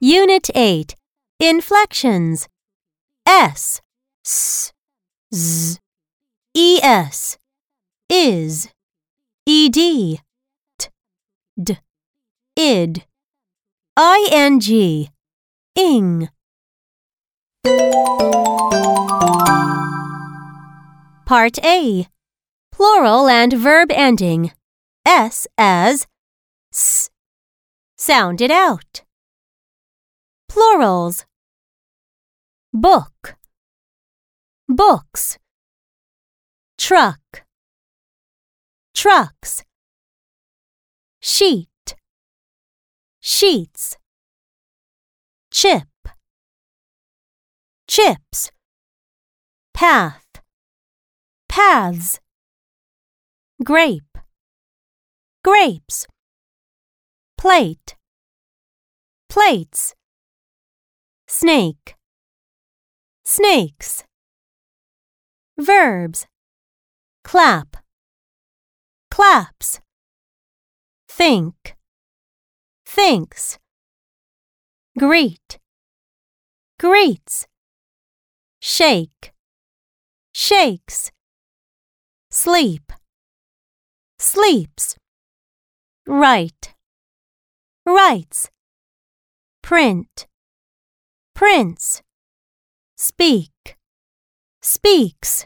Unit 8 Inflections S, S, Z, ES, is, ED, T, D, id, ING, ing. Part A Plural and verb ending. S as S. Sound it out. Plurals. Book. Books. Truck. Trucks. Sheet. Sheets. Chip. Chips. Path. Paths. Grape. Grapes. Plate. Plates. Snake. Snakes. Verbs. Clap. Claps. Think. Thinks. Greet. Greets. Shake. Shakes. Sleep. Sleeps. Write. Writes. Print. Prints. Speak. Speaks.